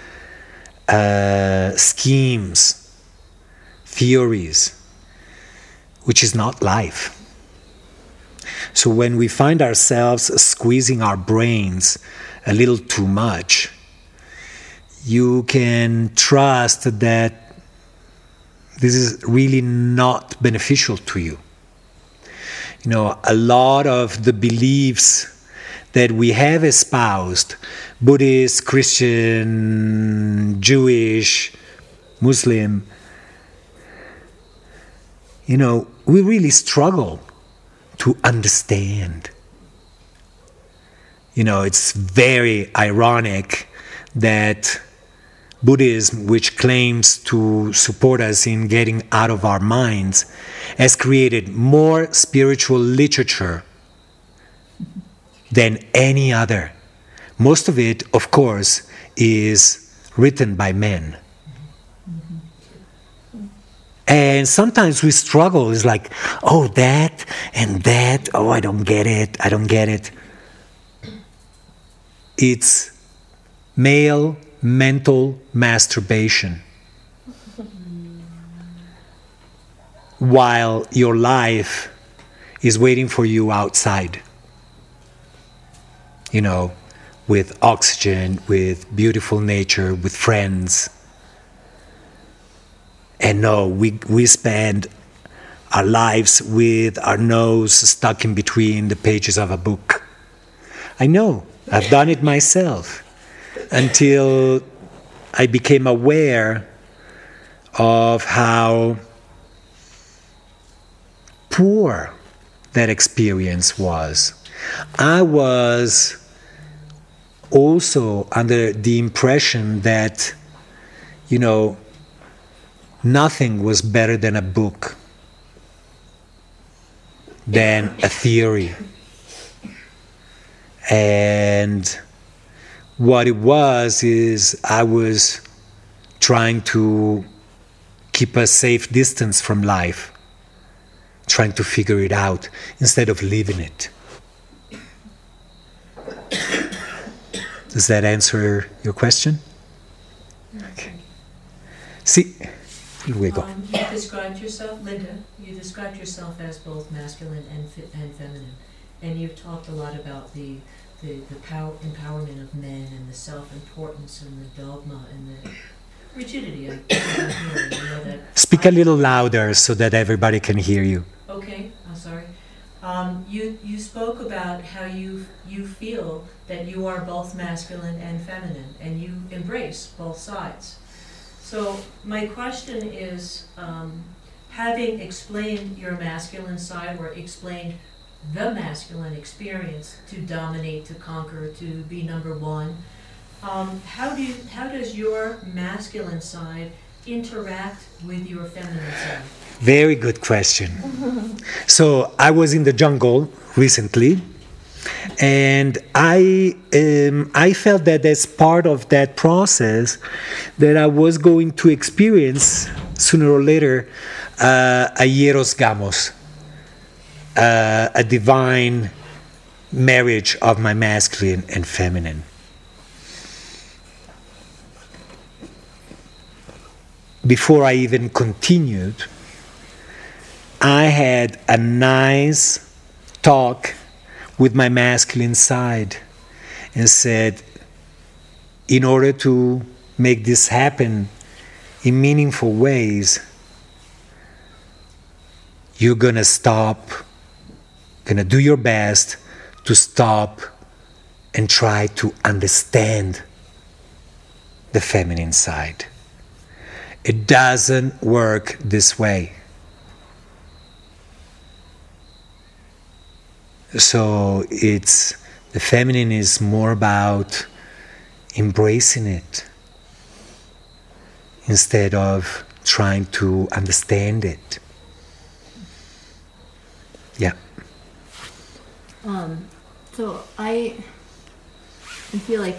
uh, schemes, theories, which is not life. So when we find ourselves squeezing our brains a little too much, you can trust that this is really not beneficial to you. You know, a lot of the beliefs that we have espoused Buddhist, Christian, Jewish, Muslim you know, we really struggle to understand. You know, it's very ironic that Buddhism, which claims to support us in getting out of our minds, has created more spiritual literature than any other. Most of it, of course, is written by men. And sometimes we struggle. It's like, oh, that and that. Oh, I don't get it. I don't get it. It's male mental masturbation. While your life is waiting for you outside. You know, with oxygen, with beautiful nature, with friends. And no, we, we spend our lives with our nose stuck in between the pages of a book. I know, I've done it myself until I became aware of how poor that experience was. I was also under the impression that, you know, nothing was better than a book, than a theory. And what it was is I was trying to keep a safe distance from life, trying to figure it out instead of living it. Does that answer your question? Okay. See, luego. Um, you described yourself, Linda, you described yourself as both masculine and, fe- and feminine. And you've talked a lot about the, the, the power, empowerment of men and the self-importance and the dogma and the rigidity of healing, you know, that. Speak a little louder so that everybody can hear you. Okay, I'm sorry. Um, you, you spoke about how you, you feel that you are both masculine and feminine, and you embrace both sides. So my question is, um, having explained your masculine side or explained the masculine experience to dominate, to conquer, to be number one, um, how do you, how does your masculine side interact with your feminine side? Very good question. so I was in the jungle recently, and I um, I felt that as part of that process, that I was going to experience sooner or later uh, a hieros gamos, uh, a divine marriage of my masculine and feminine. Before I even continued, I had a nice talk with my masculine side and said, in order to make this happen in meaningful ways, you're gonna stop, gonna do your best to stop and try to understand the feminine side. It doesn't work this way. So it's the feminine is more about embracing it instead of trying to understand it. Yeah. Um, so I, I feel like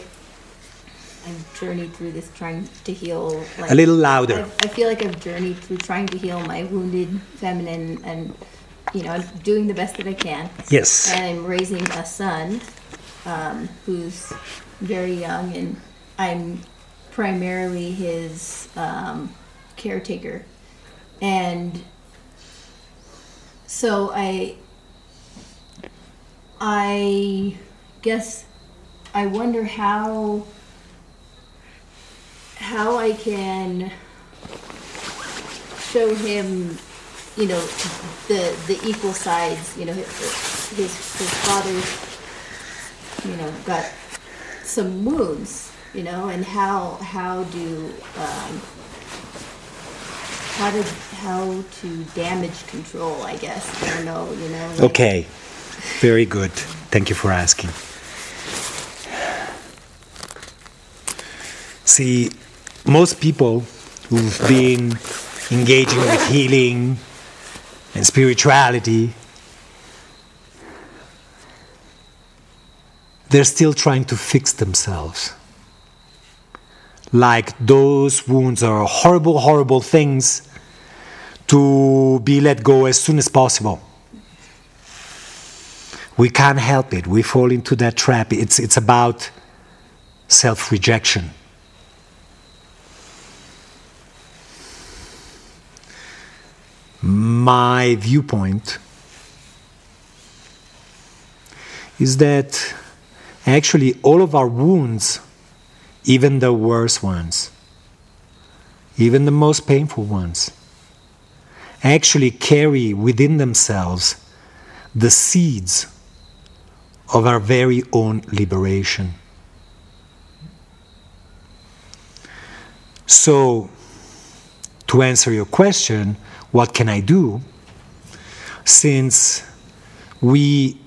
I've journeyed through this trying to heal. Like, A little louder. I've, I feel like I've journeyed through trying to heal my wounded feminine, and you know, I'm doing the best that I can. Yes. And I'm raising a son um, who's very young, and I'm primarily his um, caretaker. And so I, I guess I wonder how how I can show him, you know, the the equal sides. You know, his his, father's, you know, got some wounds. You know, and how how do um, how to how to damage control? I guess I don't know. You know. like- Okay. Very good. Thank you for asking. See, most people who've been engaging with healing and spirituality, they're still trying to fix themselves. Like those wounds are horrible, horrible things to be let go as soon as possible. We can't help it. We fall into that trap. It's, it's about self rejection. My viewpoint is that actually all of our wounds, even the worst ones, even the most painful ones, actually carry within themselves the seeds of our very own liberation. So, to answer your question, what can I do? Since we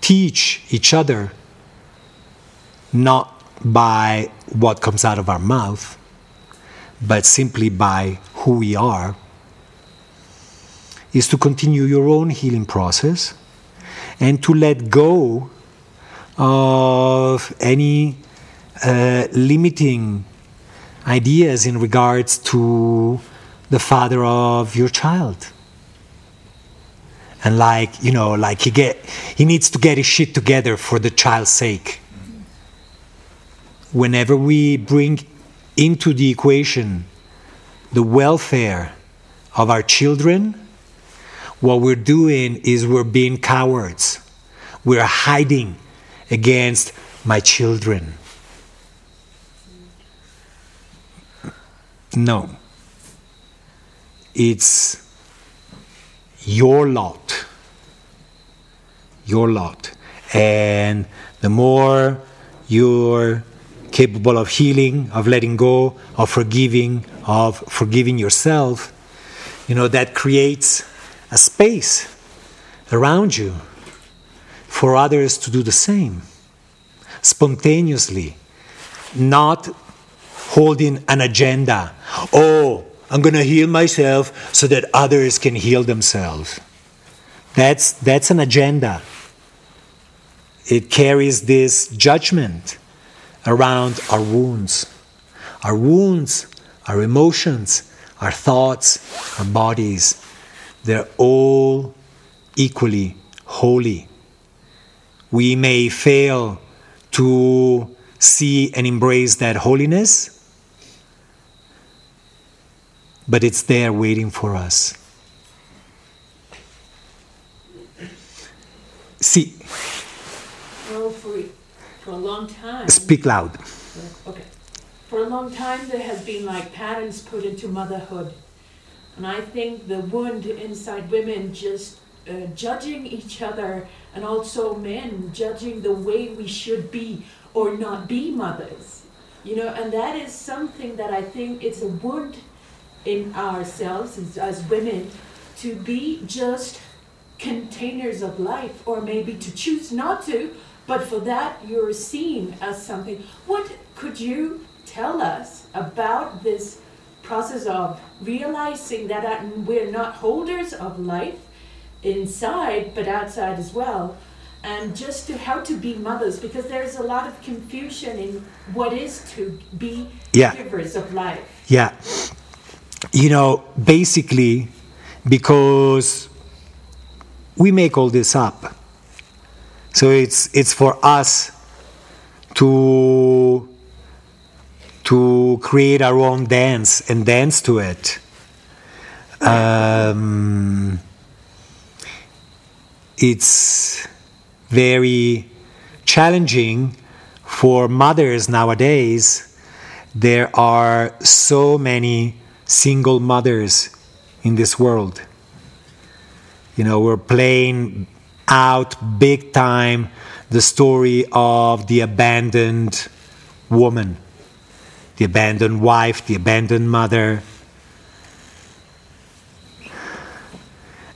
teach each other not by what comes out of our mouth, but simply by who we are, is to continue your own healing process and to let go of any uh, limiting ideas in regards to the father of your child. And like you know like he get he needs to get his shit together for the child's sake. Whenever we bring into the equation the welfare of our children what we're doing is we're being cowards we're hiding against my children no it's your lot. Your lot. And the more you're capable of healing, of letting go, of forgiving, of forgiving yourself, you know, that creates a space around you for others to do the same spontaneously, not holding an agenda. Oh, I'm going to heal myself so that others can heal themselves. That's, that's an agenda. It carries this judgment around our wounds. Our wounds, our emotions, our thoughts, our bodies, they're all equally holy. We may fail to see and embrace that holiness but it's there waiting for us. See. Well, for, for a long time. Speak loud. Okay. For a long time, there has been like patterns put into motherhood. And I think the wound inside women just uh, judging each other and also men judging the way we should be or not be mothers. You know, and that is something that I think it's a wound in ourselves as, as women to be just containers of life or maybe to choose not to but for that you're seen as something what could you tell us about this process of realizing that we're not holders of life inside but outside as well and just to how to be mothers because there's a lot of confusion in what is to be yeah. givers of life yeah you know, basically because we make all this up. So it's it's for us to to create our own dance and dance to it. Um, it's very challenging for mothers nowadays. There are so many single mothers in this world. You know, we're playing out big time the story of the abandoned woman, the abandoned wife, the abandoned mother.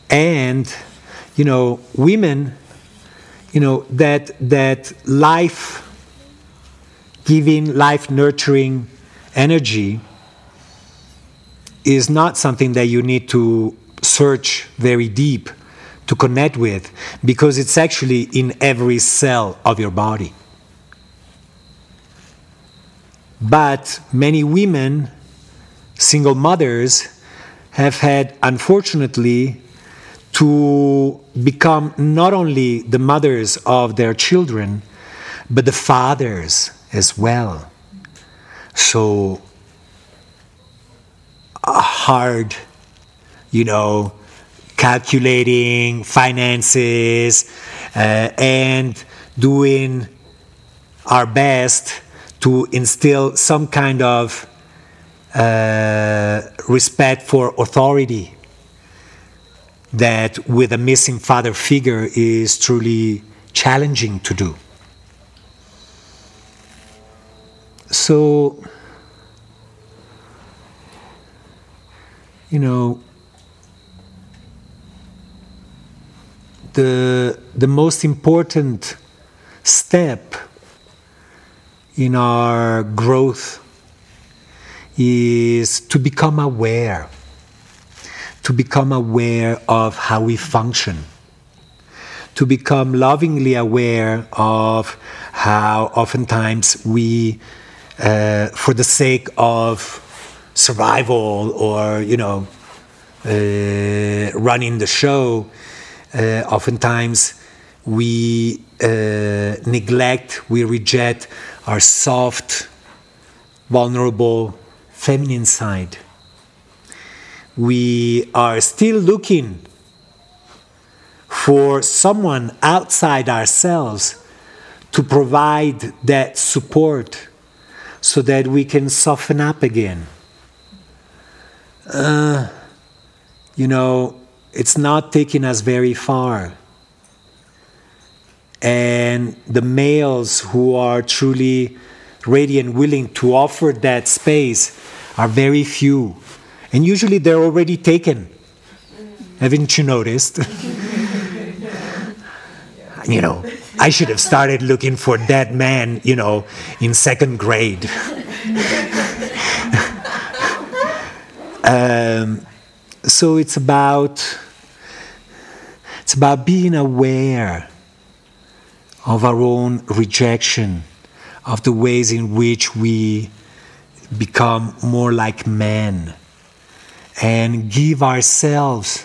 And, you know, women, you know, that, that life giving, life nurturing energy is not something that you need to search very deep to connect with because it's actually in every cell of your body. But many women, single mothers, have had, unfortunately, to become not only the mothers of their children, but the fathers as well. So hard, you know, calculating finances uh, and doing our best to instill some kind of uh, respect for authority that with a missing father figure is truly challenging to do. So, you know, the, the most important step in our growth is to become aware, to become aware of how we function, to become lovingly aware of how oftentimes we, uh, for the sake of survival or, you know, uh, running the show, uh, oftentimes we uh, neglect, we reject our soft, vulnerable, feminine side. We are still looking for someone outside ourselves to provide that support so that we can soften up again. Uh, you know, it's not taking us very far. And the males who are truly ready and willing to offer that space are very few. And usually they're already taken. Haven't you noticed? you know, I should have started looking for that man, you know, in second grade. um, so it's about it's about being aware of our own rejection of the ways in which we become more like men and give ourselves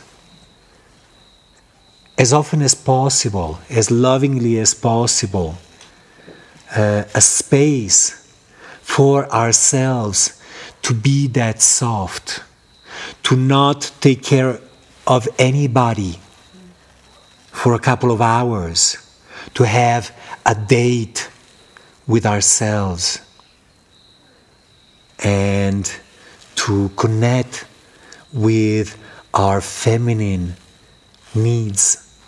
as often as possible, as lovingly as possible, uh, a space for ourselves to be that soft, to not take care of anybody for a couple of hours, to have a date with ourselves, and to connect with our feminine needs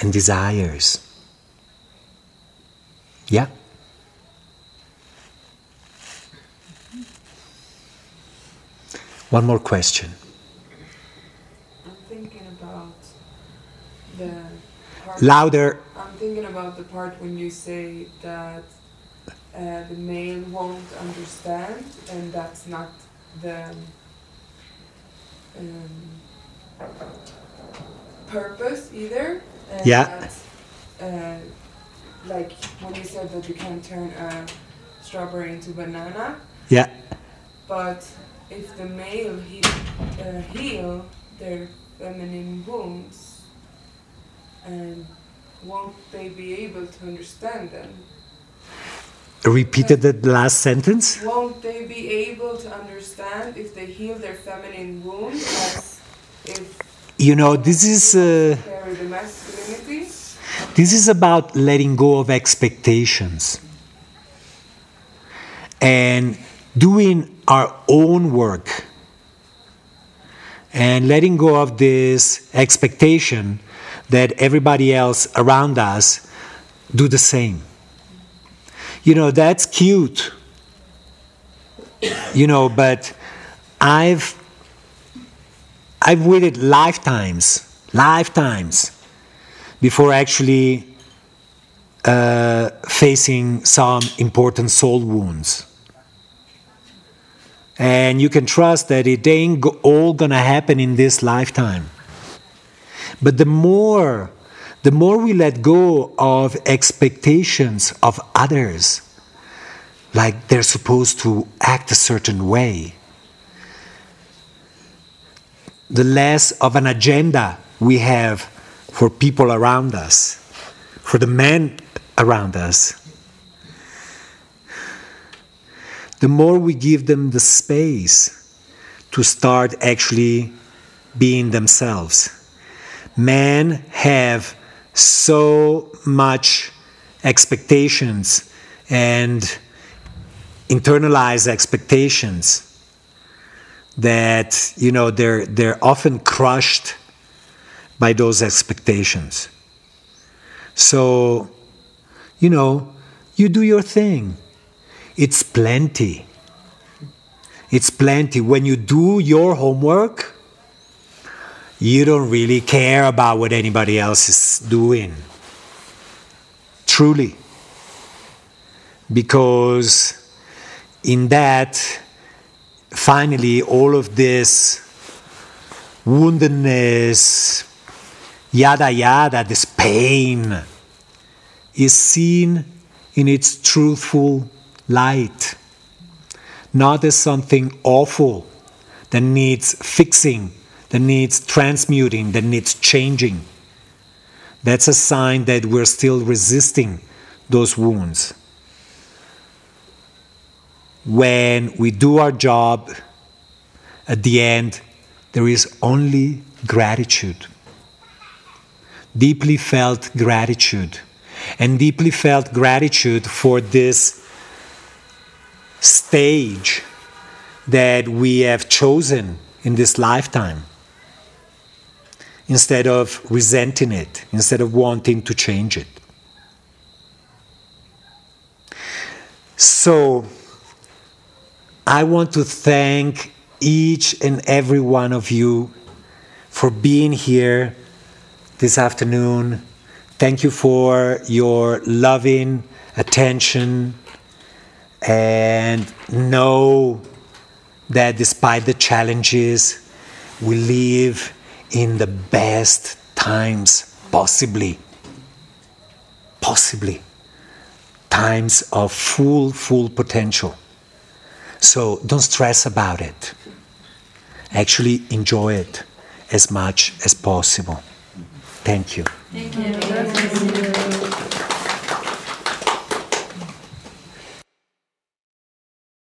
and desires. Yeah? One more question. I'm thinking about the. Louder. Thinking about the part when you say that uh, the male won't understand, and that's not the um, purpose either. And Yeah. Uh, like when you said that you can't turn a strawberry into banana, Yeah. but if the male he, uh, heal their feminine wounds, and won't they be able to understand them? Repeated that last sentence? Won't they be able to understand if they heal their feminine wounds as if You know, this is. Uh, carry the masculinity? This is about letting go of expectations and doing our own work and letting go of this expectation that everybody else around us do the same. You know, that's cute. You know, but I've I've waited lifetimes, lifetimes before actually uh, facing some important soul wounds. And you can trust that it ain't all gonna happen in this lifetime. But the more, the more we let go of expectations of others, like they're supposed to act a certain way, the less of an agenda we have for people around us, for the men around us. The more we give them the space to start actually being themselves. Men have so much expectations and internalized expectations that you know they're they're often crushed by those expectations. So you know you do your thing. It's plenty. It's plenty. When you do your homework you don't really care about what anybody else is doing. Truly. Because in that, finally, all of this woundedness, yada yada, this pain, is seen in its truthful light, not as something awful that needs fixing, that needs transmuting, that needs changing. That's a sign that we're still resisting those wounds. When we do our job, at the end, there is only gratitude. Deeply felt gratitude. And deeply felt gratitude for this stage that we have chosen in this lifetime instead of resenting it, instead of wanting to change it. So, I want to thank each and every one of you for being here this afternoon. Thank you for your loving attention and know that despite the challenges, we live in the best times possibly. Possibly. Times of full, full potential. So don't stress about it. Actually, enjoy it as much as possible. Thank you. Thank you.